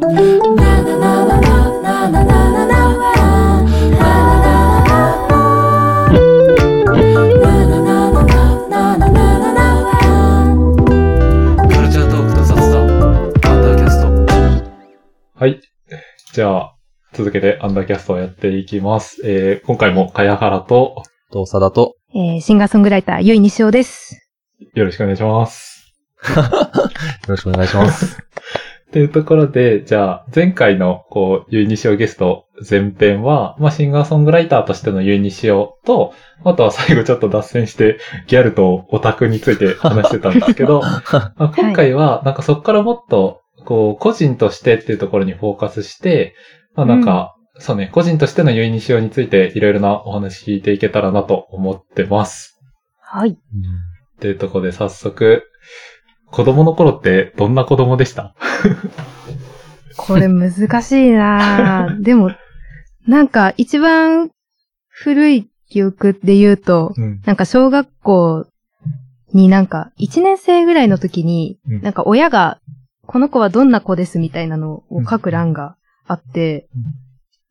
はい。じゃあ、続けてアンダーキャストをやっていきます。えー、今回も茅原とと、さだと、えー、シンガーソングライター、ゆいにしおです。よろしくお願いします。よろしくお願いします。というところで、じゃあ、前回の、こう、ゆいにしおゲスト前編は、まあ、シンガーソングライターとしてのゆいにしおと、あとは最後ちょっと脱線して、ギャルとオタクについて話してたんですけど、まあ、今回は、なんかそこからもっと、こう、個人としてっていうところにフォーカスして、まあなんか、そうね、個人としてのゆいにしおについていろいろなお話聞いていけたらなと思ってます。はい。というところで早速、子供の頃ってどんな子供でした？これ難しいな。ぁ でも、なんか一番古い記憶で言うと、うん。なんか小学校になんか1年生ぐらいの時に、うん。なんか親がこの子はどんな子ですみたいなのを書く欄があってうん、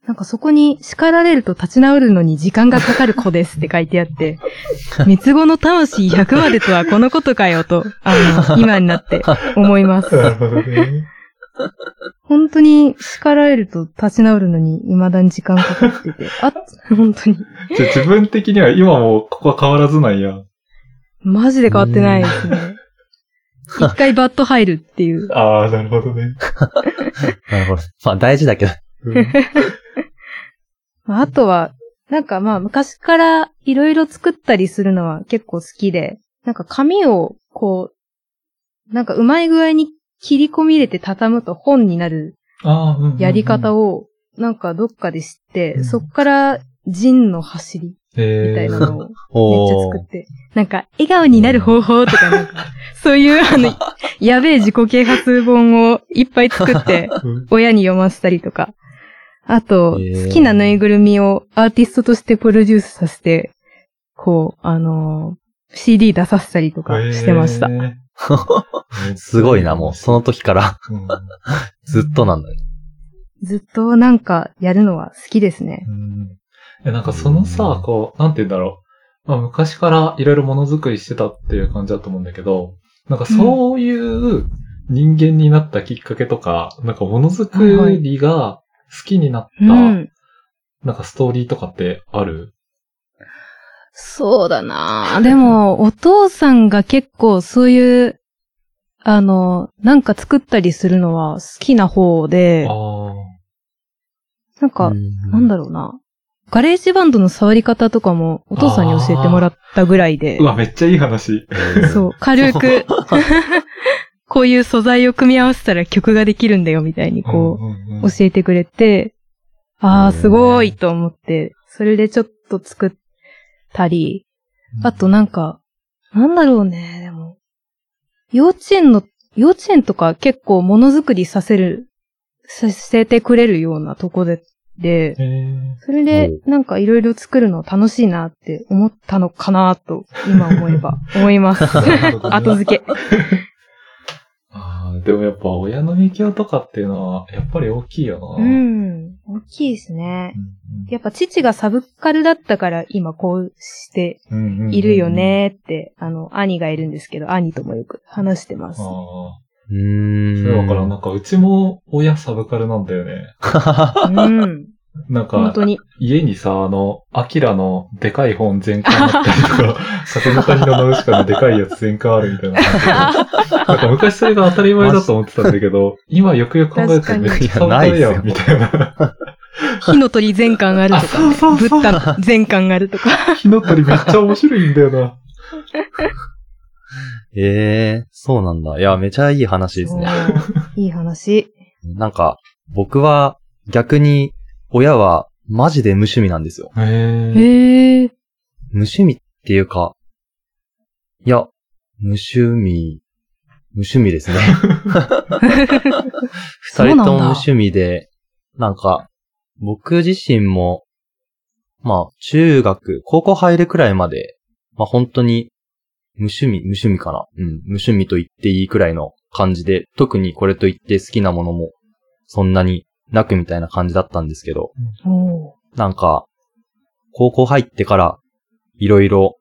なんかそこに叱られると立ち直るのに時間がかかる子ですって書いてあって、三つ子の魂100までとはこのことかよと、あの、今になって思います。なるほどね。本当に叱られると立ち直るのに未だに時間かかってて、あ、本当に。じゃあ自分的には今もここは変わらずなんや。マジで変わってないですね。一回バット入るっていう。ああ、なるほどね。なるほど。まあ大事だけど。うん まああとは、なんかまあ昔からいろいろ作ったりするのは結構好きで、なんか紙をこう、なんかうまい具合に切り込み入れて畳むと本になるやり方をなんかどっかで知って、うんそっから陣の走りみたいなのを めっちゃ作って。なんか、笑顔になる方法とかなんか、そういうあの、やべえ自己啓発本をいっぱい作って、うん親に読ませたりとか。あと、好きなぬいぐるみをアーティストとしてプロデュースさせて、こう、あのー CD 出させたりとかしてました。すごいな、もう。その時からうんずっとなんだね。ずっとなんかやるのは好きですね。うんいや、なんかそのうさん、こう、なんて言うんだろう。まあ昔からいろいろものづくりしてたっていう感じだと思うんだけど、なんかそういう人間になったきっかけとか、なんかものづくりが好きになった、うん。なんかストーリーとかってある？そうだなでも、お父さんが結構そういう、あの、なんか作ったりするのは好きな方で。なんか、なんだだろうな。 GarageBand の触り方とかもお父さんに教えてもらったぐらいでう、わ、めっちゃいい話。そう、軽く、こういう素材を組み合わせたら曲ができるんだよみたいにこう教えてくれて、ああ、すごいと思って、それでちょっと作ったり、あとなんか、なんだろうね、でも、幼稚園の、幼稚園とか結構ものづくりさせる、させてくれるようなとこで、で、それでなんかいろいろ作るの楽しいなって思ったのかなと、今思えば、思います。後付け。あーでもやっぱ親の影響とかっていうのは、やっぱり大きいよな。うん、大きいですね。うんやっぱ父がサブカルだったから今こうしてうんうんうんいるよ。ねって、あの、兄がいるんですけど、兄ともよく話してます。ああ。うーん。それだからなんかうちも親サブカルなんだよね。うん。なんか、本当に。家にさ、あの、アキラのでかい本全巻あったりとか、里の谷のナウシカのでかいやつ全巻あるみたいな感じで。なんか昔それが当たり前だと思ってたんだけど、今よくよく考えるとめっちゃサブカルやん、みたいな。火の鳥全巻あるとあそうか、そうそうブッダ全巻あるとか。火の鳥めっちゃ面白いんだよな。ええそうなんだ。いや、めちゃいい話ですね。いい話。なんか、僕は逆に親はマジで無趣味なんですよ。へえ。へえ。無趣味っていうか、いや、無趣味、無趣味ですね。二人とも無趣味で、なんか、僕自身も、まあ、中学、高校入るくらいまで、まあ本当に、無趣味、無趣味かな。うん、無趣味と言っていいくらいの感じで、特にこれといって好きなものも、そんなになくみたいな感じだったんですけど、なんか、高校入ってから、いろいろ、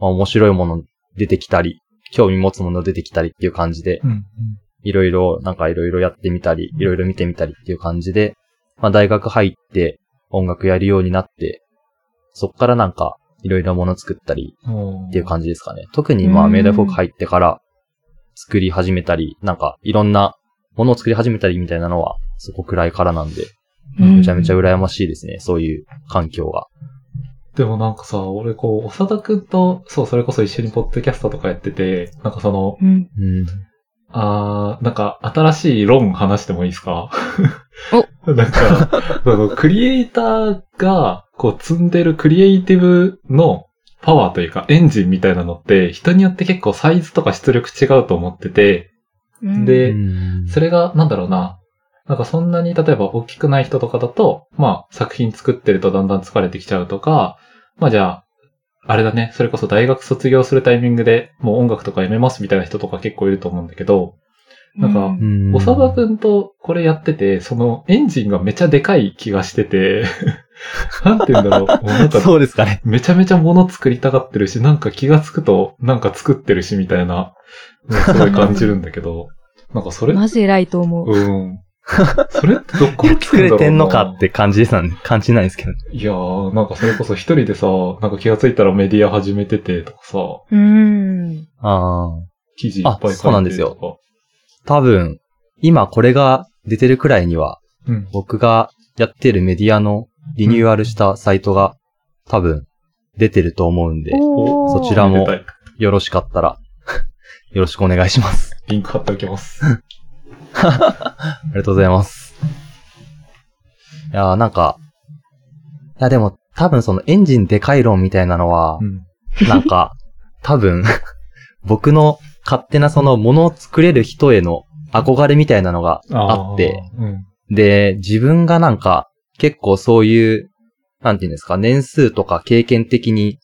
まあ面白いもの出てきたり、興味持つもの出てきたりっていう感じで、うん。いろいろ、なんかいろいろやってみたり、いろいろ見てみたりっていう感じで、まあ大学入って音楽やるようになって、そっからなんか、いろいろもの作ったりうん。っていう感じですかね。特にまあうんメイダーフォーク入ってから作り始めたり、なんかいろんなものを作り始めたりみたいなのはそこくらいからなんで、うんめちゃめちゃ羨ましいですね。そういう環境が。でもなんかさ、俺こう、長田くんと、そう、それこそ一緒にポッドキャストとかやってて、なんかその、うん。うん。あー、なんか新しい論話してもいいですか？お なんか、そのクリエイターが、こう積んでるクリエイティブのパワーというかエンジンみたいなのって、人によって結構サイズとか出力違うと思ってて、うんでうん。それが、なんだろうな。なんかそんなに、例えば大きくない人とかだと、まあ作品作ってるとだんだん疲れてきちゃうとか、まあじゃあ、あれだね、それこそ大学卒業するタイミングでもう音楽とかやめますみたいな人とか結構いると思うんだけど、なんか長田くんとこれやってて、そのエンジンがめちゃでかい気がしてて、なんて言うんだろう、もうなんかそうですかね。めちゃめちゃ物作りたがってるし、なんか気がつくとなんか作ってるしみたいな、すごい感じるんだけど、なんかそれ、マジ偉いと思う。うん。それってどっから来作るんだろうなれてんのかって感じですなん感じないですけど。いやー、なんかそれこそ一人でさ、なんか気がついたらメディア始めててとかさ、うん。ああ。記事いっぱい書いてあそうなんですよとか。多分、今これが出てるくらいには、うん。僕がやってるメディアのリニューアルしたサイトが多分出てると思うんで、おーそちらもよろしかったら、よろしくお願いします。リンク貼っておきます。ありがとうございます。いやーなんか、いやでも多分そのエンジンでかい論みたいなのはう、ん。なんか、多分、僕の勝手なそのものを作れる人への憧れみたいなのがあって、ー、うん。で、自分がなんか、結構そういう、なんていうんですか、年数とか経験的に、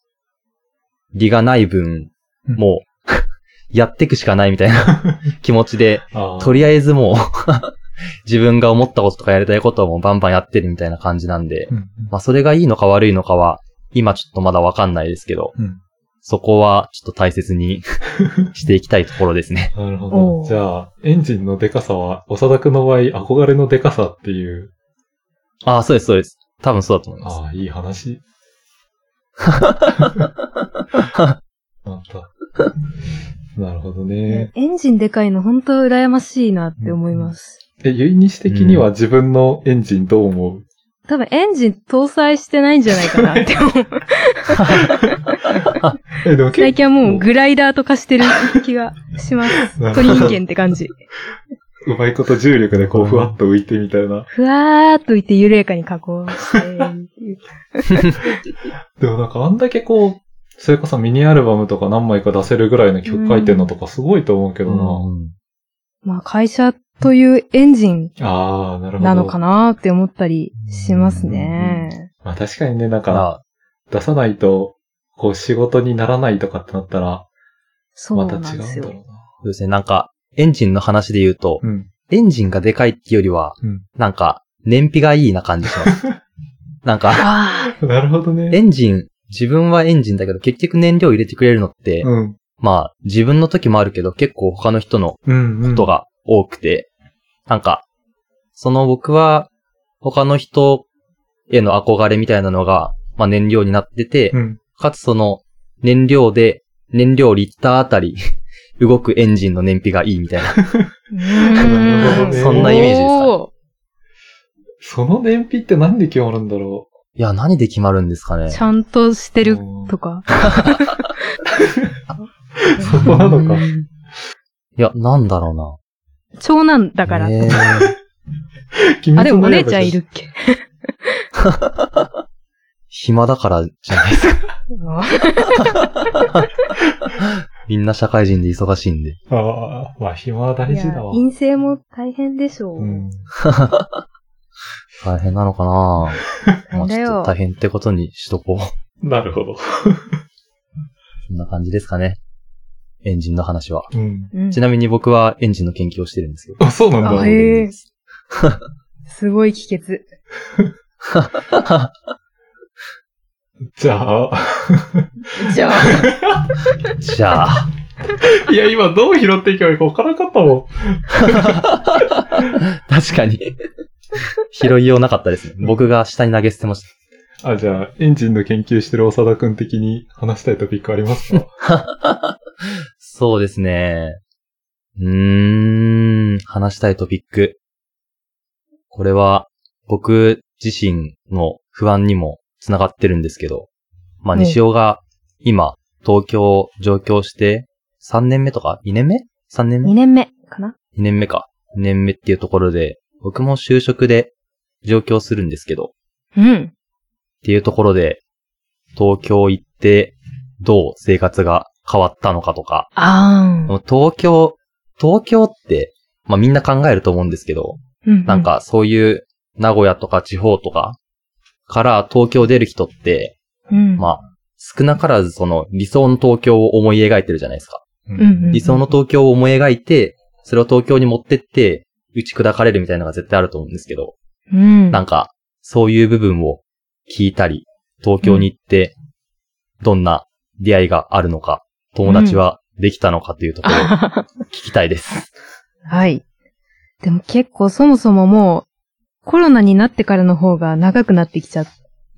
利がない分、うんもう、やっていくしかないみたいな 気持ちで、とりあえずもう、自分が思ったこととかやりたいことをもうバンバンやってるみたいな感じなんで、うん。まあそれがいいのか悪いのかは、今ちょっとまだわかんないですけど、うん。そこはちょっと大切に していきたいところですね。なるほおど。ーじゃあ、エンジンのデカさは、長田くんの場合、憧れのデカさっていう、ああ、そうです、そうです。多分そうだと思います。ああ、いい話。なんだ。なるほどね。エンジンでかいの本当羨ましいなって思います。え、ゆいにし的には自分のエンジンどう思う、多分エンジン搭載してないんじゃないかなって思う。え、でも結最近はもうグライダーとかしてる気がします。鳥人間って感じ。構うまいこと重力でこうふわっと浮いてみたいな。ふわーっといて緩やかに加工してっていう。でもなんかあんだけこう、それこそミニアルバムとか何枚か出せるぐらいの曲書いてんのとかすごいと思うけどな。うんまあ会社というエンジンああ、なるほど。なのかなって思ったりしますね。まあ確かにね、なんか、あ出さないと、こう仕事にならないとかってなったら、そうなまた違うん。だろうな。そうですね、なんか、エンジンの話で言うと、うん。エンジンがでかいっていうよりは、うんなんか、燃費がいいな感じします。なんか、あなるほどね。エンジン、自分はエンジンだけど、結局燃料入れてくれるのって、うん。まあ、自分の時もあるけど、結構他の人のうん、うん。ことが多くて、なんか、その僕は、他の人への憧れみたいなのが、まあ燃料になってて、うん。かつその燃料で、燃料リッターあたり、動くエンジンの燃費がいいみたいな。そんなイメージですかねおその燃費って何で決まるんだろいや、何で決まるんですかねーち。ゃんとしてるとか。う。そこなのか。いや、なんだろうな。長男だから。えー あ、でもお君姉ちゃんいるっけ？暇だからじゃないですか。みんな社会人で忙しいんで。ああ、まあ暇は大事だわ。陰性も大変でしょう。うん。大変なのかな？まあちょっと大変ってことにしとこう。なるほど。そんな感じですかね。エンジンの話は。うん。うんちなみに僕はエンジンの研究をしてるんですけど。あ、そうなんだ。あへえ すごい帰結。じゃあ、じゃあ。じゃあ、いや、今どう拾っていけばいいか分からなかったもん。確かに。拾いようなかったですね。僕が下に投げ捨てましあ、じゃあ、エンジンの研究してる長田くん的に話したいトピックありますか？た。そうですね。うーん、話したいトピック。これは、僕自身の不安にも繋がってるんですけど、まあ、うん西尾が今、東京上京して、3年目とか ?2 年目 ?3 年目？2年目かな ?2 年目か。2年目っていうところで、僕も就職で上京するんですけど、うん。っていうところで、東京行って、どう生活が変わったのかとか、あー。東京、東京って、まあみんな考えると思うんですけど、うん。なん、かそういう名古屋とか地方とかから東京出る人って、うん。まあ少なからずその理想の東京を思い描いてるじゃないですか。理想の東京を思い描いて、それを東京に持ってって、打ち砕かれるみたいなのが絶対あると思うんですけど、うん。なんか、そういう部分を聞いたり、東京に行って、どんな出会いがあるのか、友達はできたのかというところを聞きたいです。はい。でも結構そもそももう、コロナになってからの方が長くなってきちゃっ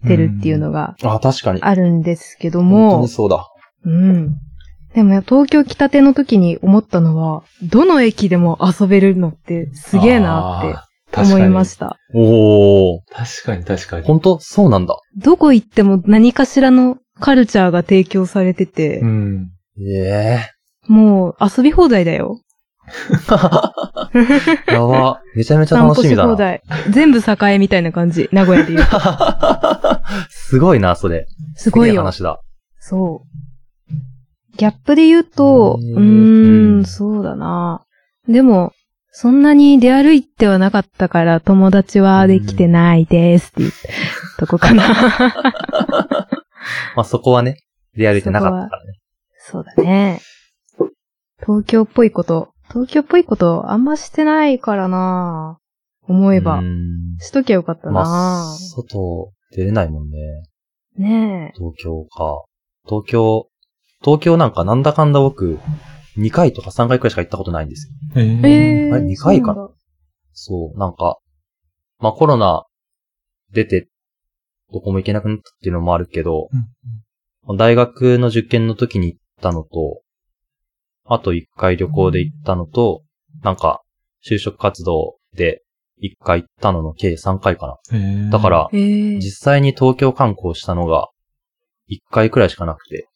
てるっていうのがあ、確かに。あるんですけど本当もに、そうだ。うん。でも東京来たての時に思ったのは、どの駅でも遊べるのってすげえなって思いました。おー。確かに確かに。本当そうなんだ。どこ行っても何かしらのカルチャーが提供されててう、ん。えもう遊び放題だよ。え やば。めちゃめちゃ楽しみだな。全部栄みたいな感じ。名古屋で言うと。すごいな、それ。すごいよ。話だ。そう。ギャップで言うと、うーうんん、そうだな。でも、そんなに出歩いてはなかったから友達はできてないですっていうとこかな。まあそこはね、出歩いてなかったからね。そうだね。東京っぽいこと、東京っぽいことあんましてないからな。思えばう。んしときゃよかったまなあ、。外出れないもんね。ねえ。東京か。東京、東京なんかなんだかんだ僕、2回とか3回くらいしか行ったことないんですよ。えーええあれ二回かな？そうなんだそう、なんか、まあコロナ出て、どこも行けなくなったっていうのもあるけど、大学の受験の時に行ったのと、あと1回旅行で行ったのと、なんか、就職活動で1回行ったのの計3回かえーな。だから、ええ実際に東京観光したのが、1回くらいしかなくて。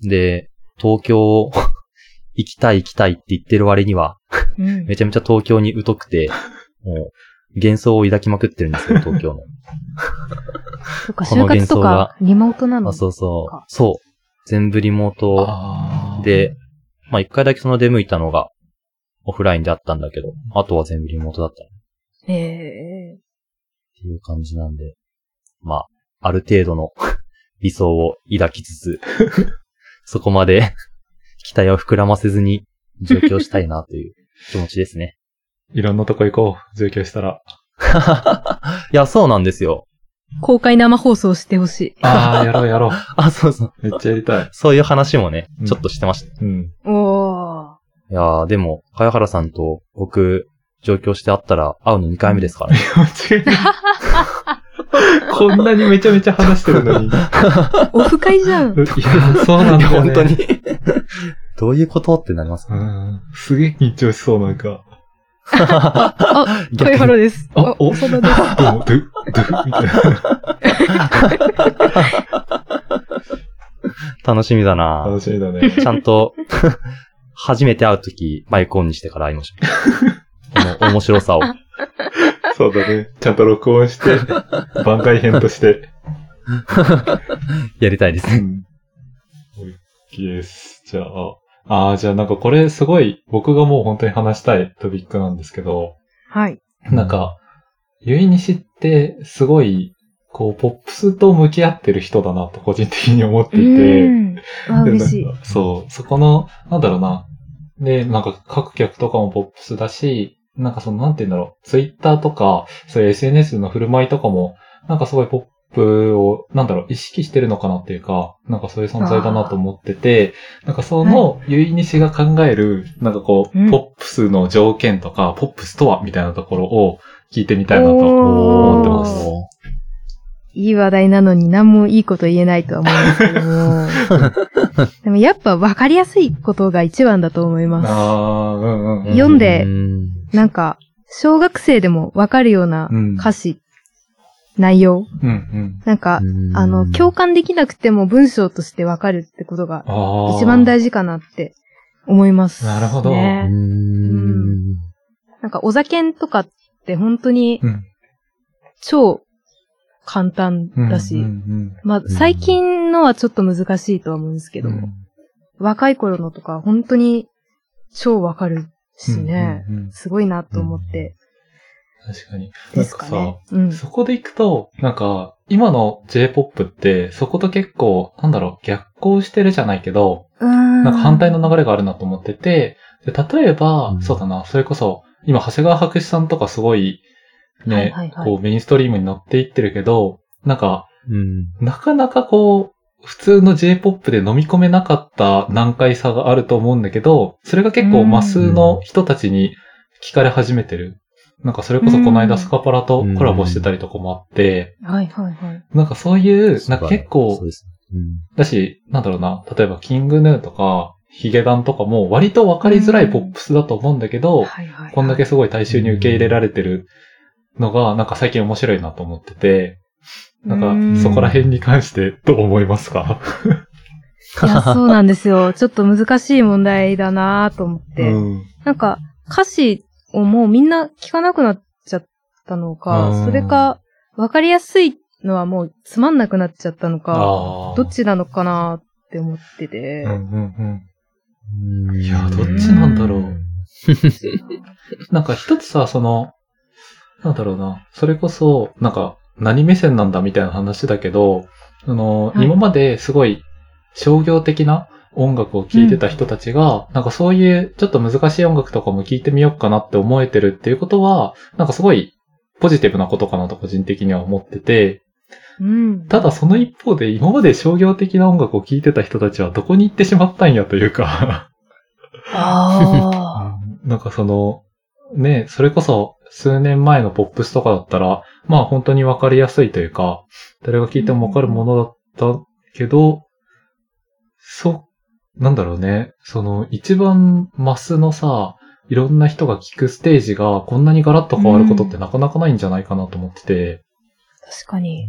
で、東京を 行きたい行きたいって言ってる割には、うん めちゃめちゃ東京に疎くて、もう、幻想を抱きまくってるんですよ、東京の。そっか、この就活と幻想がか、リモートなのあ、そうそうか。そう。全部リモートで、まあ一回だけその出向いたのが、オフラインであったんだけど、あとは全部リモートだったっええていう感じなんで、まあ、ある程度の 理想を抱きつつ、そこまで 期待を膨らませずに上京したいなという気持ちですね。いろんなとこ行こう。上京したら。いや、そうなんですよ。公開生放送してほしい。ああ、やろうやろう。あ、そうそう。めっちゃやりたい。そういう話もねう、んちょっとしてました。うん。おー。いやー、でも、かやはらさんと僕、上京して会ったら会うの2回目ですからね。間違いない。こんなにめちゃめちゃ話してるのに。いオフ会じゃん。や、そうなんだよ、ね。本当に。どういうことってなりますう。ん。すげえ緊張しそう、なんか。あ、逆に小原です。あおそんなです。でも、ドゥ、ドゥ、みたいな。楽しみだな楽しみだね。ちゃんと、初めて会うとき、マイクオンにしてから会いましょう。この面白さを。そうだね。ちゃんと録音して、番外編として。やりたいですね。うん。OK です。じゃあ、ああ、じゃあなんかこれすごい僕がもう本当に話したいトピックなんですけど、はい。なんか、ゆいにしってすごい、こう、ポップスと向き合ってる人だなと個人的に思っていて、うん。嬉しい。そう、そこの、なんだろうな。で、なんか各曲とかもポップスだし、なんかその、なんて言うんだろう、ツイッターとか、そういう SNS の振る舞いとかも、なんかすごいポップを、なんだろう、意識してるのかなっていうか、なんかそういう存在だなと思ってて、なんかその、ゆいにしが考える、なんかこう、うんポップスの条件とか、ポップスとは、みたいなところを聞いてみたいなと思ってます。いい話題なのに何もいいこと言えないとは思うんですけども。でもやっぱ分かりやすいことが一番だと思いまあー、うんうんうん。読んでうんす。なんか、小学生でも分かるようなうん歌詞、内容。うんうん。なんか、あの、共感できなくても文章として分かるってことが。一番大事かなって思います、なるほど。うねん。なんか、お酒とかって本当にうん。超簡単だし、うんうんまあ、最近のはちょっと難しいとは思うんですけど、うん。若い頃のとか本当に超わかるしね、うんうんうん。すごいなと思って、確かに。ですかね。うんさ、。そこで行くと、なんか、今の J-POP って、そこと結構、なんだろう、逆行してるじゃないけど、ななんか反対の流れがあるなと思ってて、で例えば、うんそうだな、それこそ、今、長谷川博士さんとかすごい、ね、こう、メインストリームに乗っていってるけど、なんか、うんなかなかこう、普通の J-POP で飲み込めなかった難解さがあると思うんだけど、それが結構うんマスの人たちに聞かれ始めてる。なんかそれこそこの間スカパラとコラボしてたりとかもあって、はいはいはい。なんかそういう、なんか結そ構だし、なんだろうな、例えばキングヌーとかヒゲダンとかも割とわかりづらいポップスだと思うんだけど、はいはいはい。こんだけすごい大衆に受け入れられてるのが、なんか最近面白いなと思ってて、なんかそこら辺に関してどう思いますか？いや、そうなんですよ。ちょっと難しい問題だなと思って。うん。なんか、歌詞をもうみんな聞かなくなっちゃったのうか、んそれか、わかりやすいのはもうつまんなくなっちゃったのか。どっちなのかなって思ってて。うんうんうんいやどっちなんだろううん。なんか一つさ、その、なんだろうな、それこそ、なんか、何目線なんだみたいな話だけど、あの、はい今まですごい商業的な音楽を聴いてた人たちが、なんかそういうちょっと難しい音楽とかも聴いてみようかなって思えてるっていうことは、なんかすごいポジティブなことかなと個人的には思ってて、うん。ただその一方で今まで商業的な音楽を聴いてた人たちはどこに行ってしまったんやというか。なんかその、ね、それこそ数年前のポップスとかだったら、まあ本当にわかりやすいというか、誰が聞いてもわかるものだったけど、そ、なんだろうね、その一番マスのさ、いろんな人が聞くステージがこんなにガラッと変わることってなかなかないんじゃないかなと思ってて、確かに。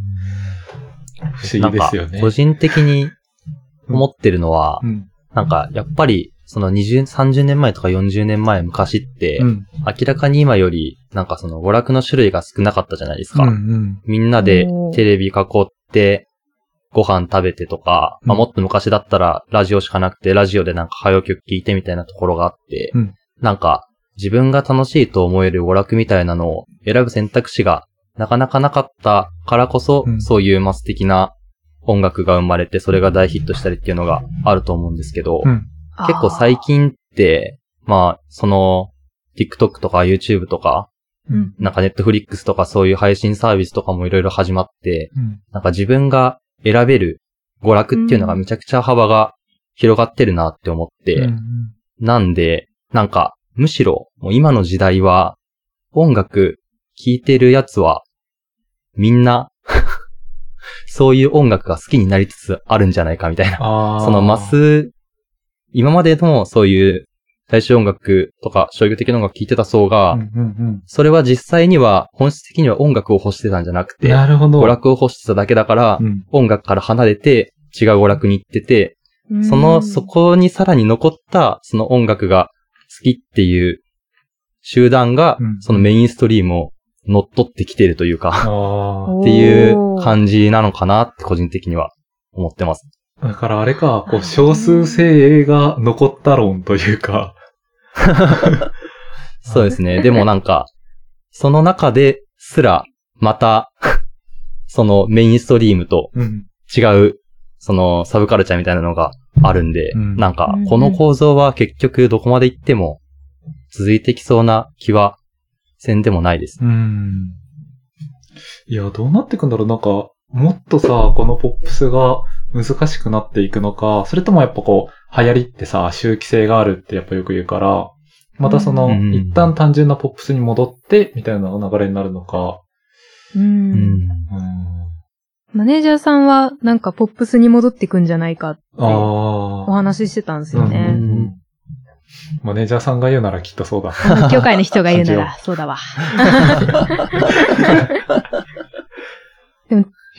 不思議ですよね。なんか個人的に思ってるのはう、ん。なんか、やっぱり、その20、30年前とか40年前昔って、うん。明らかに今より、なんかその娯楽の種類が少なかったじゃないですか。うんうん。みんなでテレビ囲って、ご飯食べてとか、まあ、うんもっと昔だったらラジオしかなくて、ラジオでなんか歌謡曲聴いてみたいなところがあって、うんなんか自分が楽しいと思える娯楽みたいなのを選ぶ選択肢がなかなかなかったからこそ、うんそういうマス的な音楽が生まれて、それが大ヒットしたりっていうのがあると思うんですけど、うん。結構最近って、まあ、その、TikTok とか YouTube とか、うん。なんか Netflix とかそういう配信サービスとかもいろいろ始まって、うん。なんか自分が選べる娯楽っていうのがめちゃくちゃ幅が広がってるなって思って、うんなんで、なんか、むしろ、もう今の時代は、音楽聴いてるやつは、みんな、そういう音楽が好きになりつつあるんじゃないかみたいな。そのマス、今までのそういう大衆音楽とか商業的な音楽聴いてた層が、うんうんそれは実際には本質的には音楽を欲してたんじゃなくうん。て、なるほど。娯楽を欲してただけだから、うん。音楽から離れて違う娯楽に行ってて、その、そこにさらに残ったその音楽が好きっていう集団がうん、そのメインストリームを乗っ取ってきてるというか。っていう感じなのかなって個人的には思ってます。だからあれか、こう、少数精鋭が残った論というか。そうですね。でもなんか、その中ですら、また、そのメインストリームとうん。違う、そのサブカルチャーみたいなのがあるんで、うんうん、なんかこの構造は結局どこまで行っても続いてきそうな気は線でもないです。うん。いや、どうなっていくんだろうなんか、もっとさ、このポップスが難しくなっていくのか、それともやっぱこう、流行りってさ、周期性があるってやっぱよく言うから、またその、うん一旦単純なポップスに戻って、みたいな流れになるのか、う。うんん。うん。マネージャーさんは、なんかポップスに戻ってくんじゃないかって。お話ししてたんですようんね。うんマネージャーさんが言うならきっとそうだ。あ業界の人が言うな感ら、そうだわ。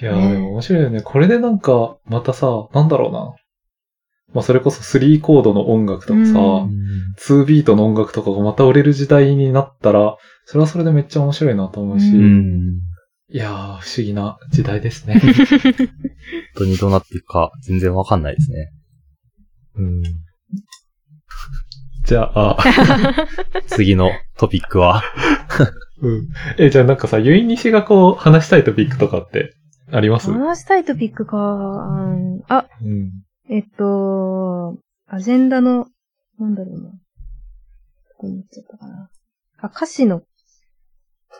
いやー、ねでも面白いよね。これでなんか、またさ、なんだろうな。まあ、それこそ3コードの音楽とかさ、うん2ビートの音楽とかがまた売れる時代になったら、それはそれでめっちゃ面白いなと思うし、ううん。いやー、不思議な時代ですね。本当にどうなっていくか全然わかんないですね。うん。じゃあ、あ 次のトピックは？うん。え、じゃあなんかさ、ゆいにしがこう、話したいトピックとかってあります？話したいトピックか。うんあ、うん。えっと、アジェンダの、なんだろうな。どこに行っちゃったかな。あ、歌詞の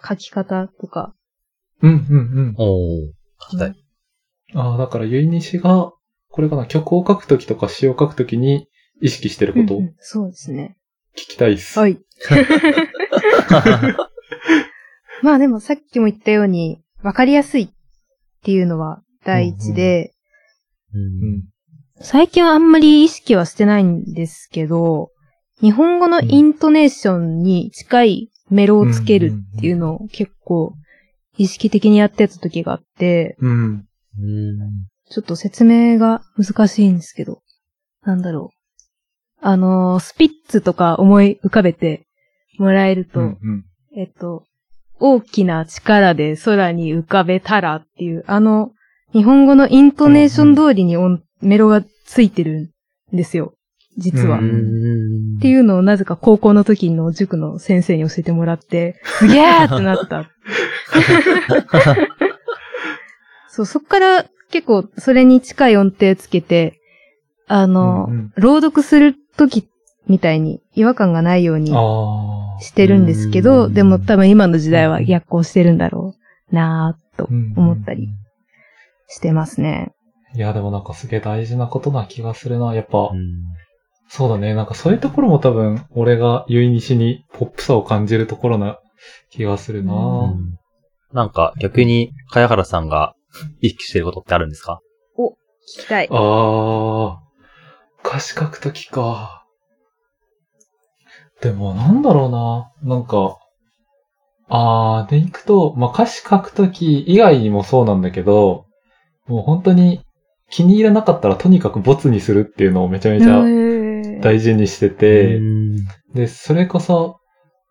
書き方とか。うん、うん、おー。聞きたい。うん。ああ、だからゆいにしが、これかな、曲を書くときとか詩を書くときに意識してること？をうんうんそうですね。聞きたいっす。はい。まあでもさっきも言ったように、わかりやすいっていうのは第一で、う。うんん。最近はあんまり意識はしてないんですけど、日本語のイントネーションに近いメロをつけるっていうのを結構意識的にやってた時があって、うん。うん。ちょっと説明が難しいんですけど、なんだろう。あのースピッツとか思い浮かべてもらえると、うん。うん。えっと、大きな力で空に浮かべたらっていう、あの、日本語のイントネーション通りに音、メロがついてるんですよ。実は。うっんていうのをなぜか高校の時の塾の先生に教えてもらって、すげーってなった。そう、そっから結構それに近い音程つけて、あの、うんうん朗読する時みたいに違和感がないように。してるんですけうど、んでも多分今の時代は逆行してるんだろうなぁとうん思ったり。してますね。いや、でもなんかすげえ大事なことな気がするな。やっぱ、うんそうだね。なんかそういうところも多分、俺がゆいにしにポップさを感じるところな気がするな。うんなんか逆に、茅原さんが意識してることってあるんですか？聞きたい。ああ、歌詞書くときか。でもなんだろうな。なんか、あー、でいくと、まあ、歌詞書くとき以外にもそうなんだけど、もう本当に気に入らなかったらとにかくボツにするっていうのをめちゃめちゃへ大事にしてて、うん。で、それこそ、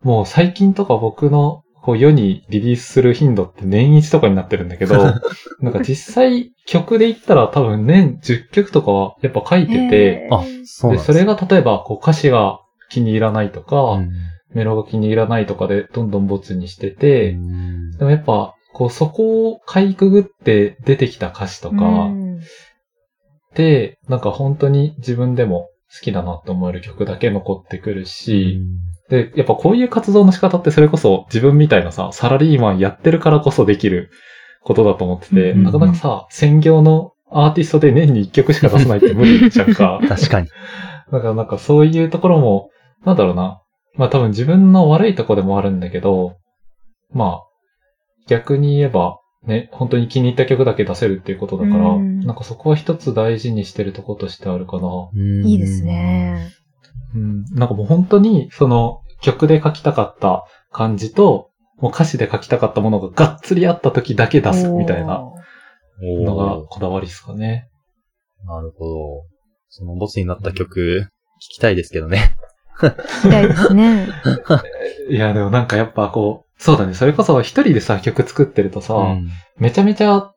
もう最近とか僕のこう世にリリースする頻度って年一とかになってるんだけど、なんか実際曲で言ったら多分年10曲とかはやっぱ書いてて、あ、そうで、それが例えばこう歌詞が気に入らないとか、うん。メロが気に入らないとかでどんどんボツにしてて、うん。でもやっぱこうそこをかいくぐって出てきた歌詞とか、うん。で、なんか本当に自分でも好きだなって思える曲だけ残ってくるし、で、やっぱこういう活動の仕方ってそれこそ自分みたいなさ、サラリーマンやってるからこそできることだと思ってて、うん。なかなかさ、専業のアーティストで年に一曲しか出さないって無理じゃんか。確かに。だからなんかそういうところも、なんだろうな。まあ多分自分の悪いとこでもあるんだけど、まあ、逆に言えば、ね、本当に気に入った曲だけ出せるっていうことだから、うんなんかそこは一つ大事にしてるとことしてあるかな。いいです。ね。うん。なんかもう本当に、その曲で書きたかった感じと、もう歌詞で書きたかったものががっつりあった時だけ出すみたいなおのがこだわりですかね。なるほど。そのボスになった曲、聞きたいですけどね。ー。聞きたいですね。いや、でもなんかやっぱこう、そうだね。それこそ一人でさ、曲作ってるとさ、うんめちゃめちゃ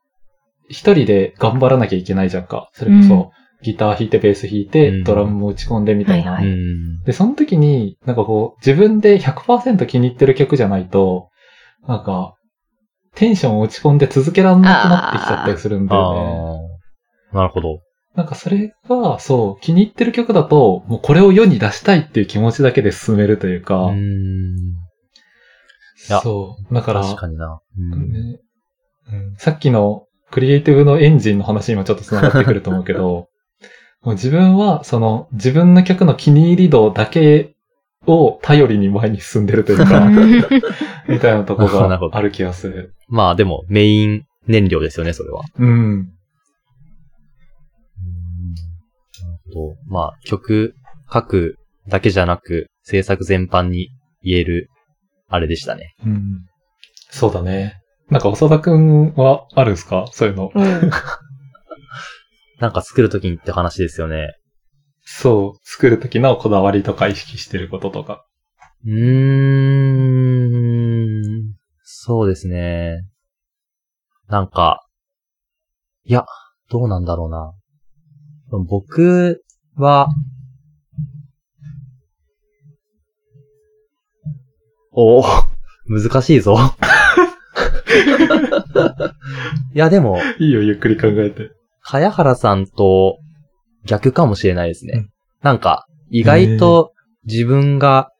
一人で頑張らなきゃいけないじゃんか。それこそ、うんギター弾いてベース弾いて、うんドラムも打ち込んでみたいな。はいはいうんで、その時に、なんかこう、自分で100%気に入ってる曲じゃないと、なんか、テンションを打ち込んで続けらんなくなってきちゃったりするんだよね。なるほど。なんかそれが、そう、気に入ってる曲だと、もうこれを世に出したいっていう気持ちだけで進めるというか、うそう。だから、確かにな。うん。ねうんさっきのクリエイティブのエンジンの話にもちょっと繋がってくると思うけど、もう自分はその自分の曲の気に入り度だけを頼りに前に進んでるというか、みたいなとこが ある気がする。まあでも、メイン燃料ですよね、それは。うん。なるほど。まあ、曲書くだけじゃなく、制作全般に言える、あれでしたね。うん。そうだね。なんか、長田くんはあるんですか？そういうの。うん なんか作るときにって話ですよね。そう。作る時のこだわりとか意識してることとか。うーん。そうですね。なんか、いや、どうなんだろうな。僕は、おお、難しいぞ。いや、でも、いいよ、ゆっくり考えて。茅原さんと逆かもしれないですね。うんなんか、意外と自分が、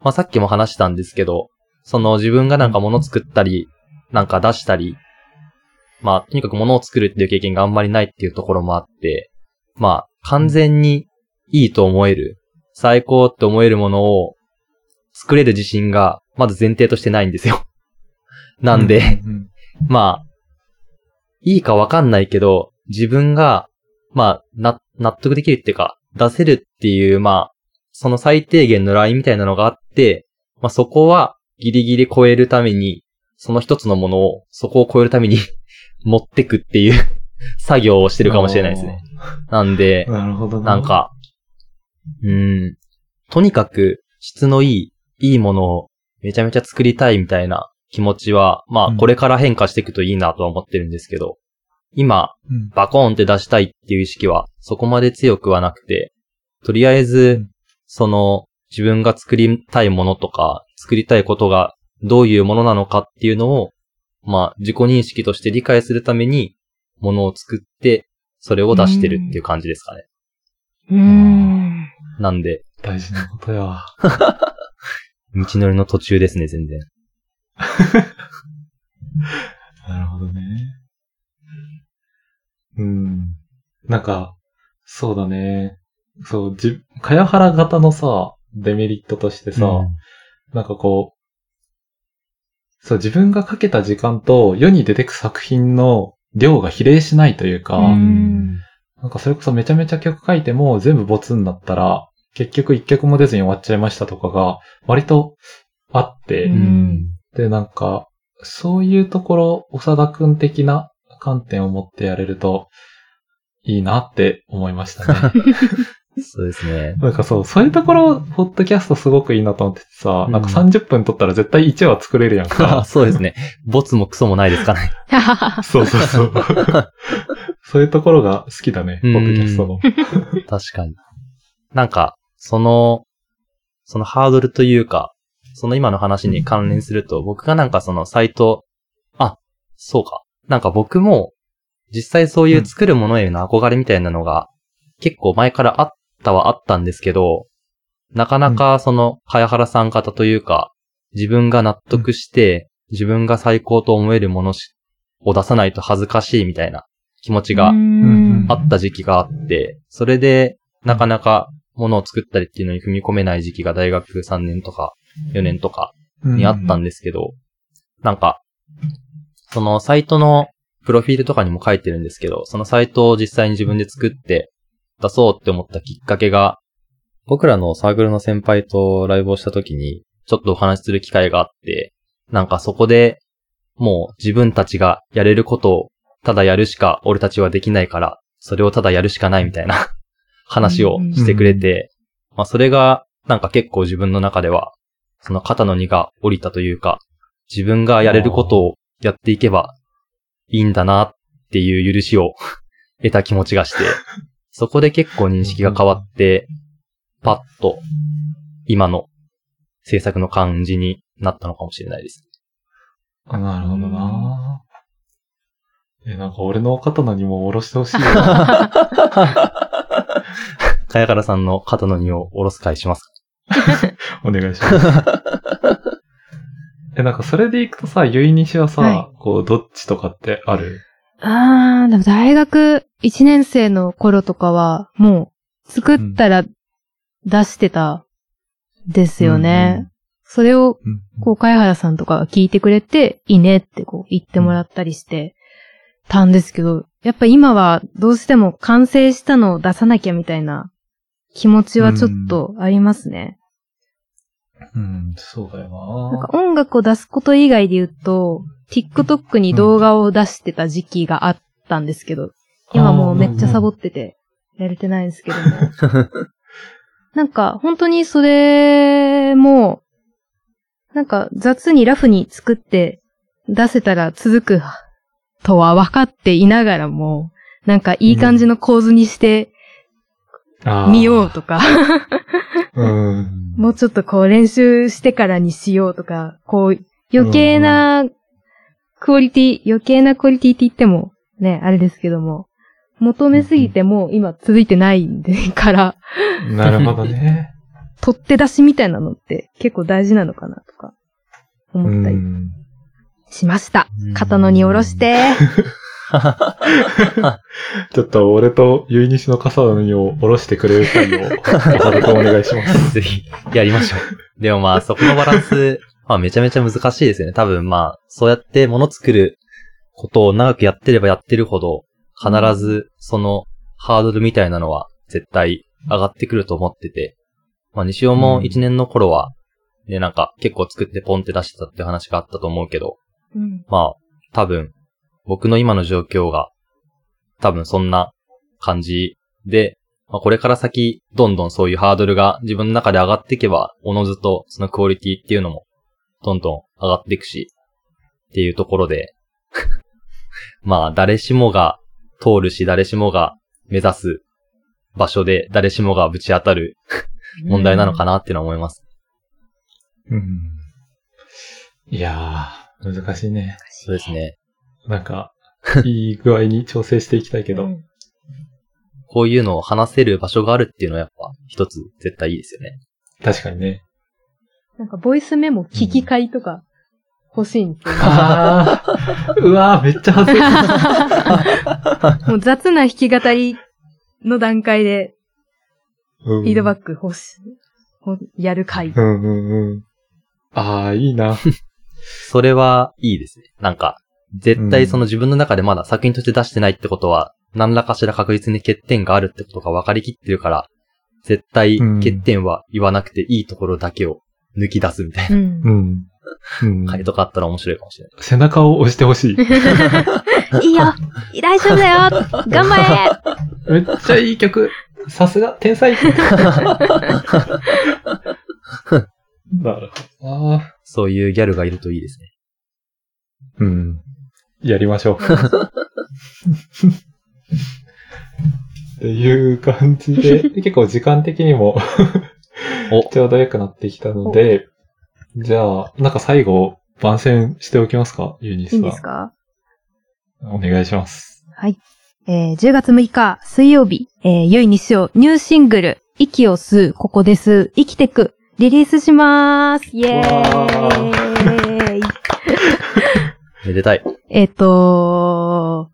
まあ、さっきも話したんですけど、その自分がなんか物作ったり、なんか出したり、まあ、とにかく物を作るっていう経験があんまりないっていうところもあって、まあ、完全にいいと思える、最高って思えるものを作れる自信が、まず前提としてないんですよ。なんで、うんうんまあ、いいかわかんないけど、自分が、まあ、な、納得できるっていうか、出せるっていう、まあ、その最低限のラインみたいなのがあって、まあそこはギリギリ超えるために、その一つのものを、そこを超えるために 持ってくっていう 作業をしてるかもしれないですね。なんでなるほどなん、か、うーん、とにかく質のいい、いいものをめちゃめちゃ作りたいみたいな気持ちは、まうん。あこれから変化していくといいなとは思ってるんですけど、今、うん。バコーンって出したいっていう意識はそこまで強くはなくて、とりあえうずん、その自分が作りたいものとか、作りたいことがどういうものなのかっていうのを、まあ自己認識として理解するために、ものを作って、それを出してるっていう感じですかね。うーん。なんで、大事なことや。道のりの途中ですね、全然。なるほどね。うん。なんか、そうだね。そう、じ、かやはら型のさ、デメリットとしてさ、うんなんかこう、そう、自分がかけた時間と世に出てく作品の量が比例しないというか、うんなんかそれこそめちゃめちゃ曲書いても全部ボツになったら、結局一曲も出ずに終わっちゃいましたとかが、割とあって、うんで、なんか、そういうところ、長田くん的な観点を持ってやれると、いいなって思いましたね。そうですね。なんかそう、そういうところ、ポッドキャストすごくいいなと思っててさ、うんなんか30分撮ったら絶対1話作れるやんか。そうですね。ボツもクソもないですかね。そうそうそう。そういうところが好きだね、ポうんッドキャストの。確かに。なんか、その、そのハードルというか、その今の話に関連すると、僕がなんかそのサイト、あ、そうか。なんか僕も、実際そういう作るものへの憧れみたいなのが、結構前からあったはあったんですけど、なかなかその、茅原さん方というか、自分が納得して、自分が最高と思えるものしを出さないと恥ずかしいみたいな気持ちがうん。あった時期があって、それで、なかなか物を作ったりっていうのに踏み込めない時期が大学3年とか4年とかにあったんですけど、なんか、そのサイトのプロフィールとかにも書いてるんですけど、そのサイトを実際に自分で作って出そうって思ったきっかけが、僕らのサークルの先輩とライブをした時に、ちょっとお話しする機会があって、なんかそこで、もう自分たちがやれることをただやるしか俺たちはできないから、それをただやるしかないみたいな 話をしてくれて、まあそれがなんか結構自分の中では、その肩の荷が降りたというか、自分がやれることをやっていけばいいんだなっていう許しを得た気持ちがして、そこで結構認識が変わって、パッと今の制作の感じになったのかもしれないです。あなるほどなえ、なんか俺の肩の荷も下ろしてほしいよ。かやからさんの肩の荷を下ろす会しますか？お願いします。え、なんかそれで行くとさ、ゆいにしはさ、はこう、どっちとかってある？あー、でも大学1年生の頃とかは、もう、作ったら出してた、ですよね。それを、うん。こう、貝原さんとかが聞いてくれて、いいねってこう言ってもらったりしてたんですけど、やっぱ今はどうしても完成したのを出さなきゃみたいな気持ちはちょっとありますね。うん、そうだよななんか音楽を出すこと以外で言うと、TikTok に動画を出してた時期があったんですけど、今もうめっちゃサボってて、やれてないんですけども。なんか、本当にそれも、なんか雑にラフに作って出せたら続くとは分かっていながらも、なんかいい感じの構図にしてあーみようとか、うん。もうちょっとこう練習してからにしようとか、こう余計なクオリティ、余計なクオリティって言ってもね、あれですけども、求めすぎてもう今続いてないんで、から、なるほどね。取って出しみたいなのって結構大事なのかなとか思ったりうんしましたうん。肩の荷下ろして。ちょっと俺とゆいにしの傘の荷を下ろしてくれる回を、おさくお願いします。ぜひ、やりましょう。でもまあ、そこのバランス、まあめちゃめちゃ難しいですよね。多分まあ、そうやって物作ることを長くやってればやってるほど、必ずそのハードルみたいなのは絶対上がってくると思ってて、まあ西尾も1年の頃は、ね、なんか結構作ってポンって出してたって話があったと思うけど、うん。まあ、多分、僕の今の状況が、多分そんな感じで、まあ、これから先、どんどんそういうハードルが自分の中で上がっていけば、おのずとそのクオリティっていうのも、どんどん上がっていくし、っていうところで、まあ、誰しもが通るし、誰しもが目指す場所で、誰しもがぶち当たる問題なのかなっていうのは思います。うん。いやー、難しいね。そうですね。なんか、いい具合に調整していきたいけど。うんこういうのを話せる場所があるっていうのはやっぱ、一つ絶対いいですよね。確かにね。なんかボイスメモ聞き会とか欲しいんですよね。あー、うわー、めっちゃ恥ずかしい。もう雑な弾き語りの段階でうんフィードバック欲し、ほやる会。うんうんうん。あー、いいな。それはいいですね。なんか、絶対その自分の中でまだ作品として出してないってことは、何らかしら確実に欠点があるってことが分かりきってるから、絶対うん欠点は言わなくていいところだけを抜き出すみたいなうんう。ん。うん。回とかあったら面白いかもしれない。背中を押してほしい。いいよ大丈夫だよ頑張れ めっちゃいい曲。さすが、天才。なるほどな。そういうギャルがいるといいですね。うん。やりましょう。っていう感じで、結構時間的にもおちょうど良くなってきたので、じゃあ、なんか最後、番宣しておきますか？ユニスさん。いいんですか？お願いします。はい。えー、10月6日水曜日、えー、ゆいにしおニューシングル、息を吸う、ここです、生きてく、リリースしまーすイェーイ めでたい。えっ、と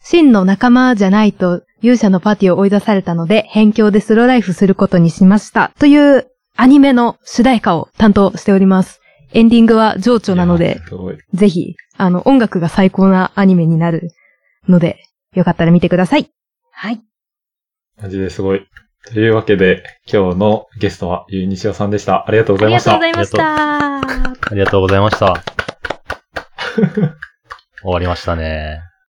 真の仲間じゃないと勇者のパーティーを追い出されたので、辺境でスローライフすることにしました。というアニメの主題歌を担当しております。エンディングは情緒なので。ぜひ、あの、音楽が最高なアニメになるので、よかったら見てください。はい。マジですごい。というわけで、今日のゲストはゆうにしおさんでした。ありがとうございました。ありがとうございました。ありがとうございました。終わりましたね。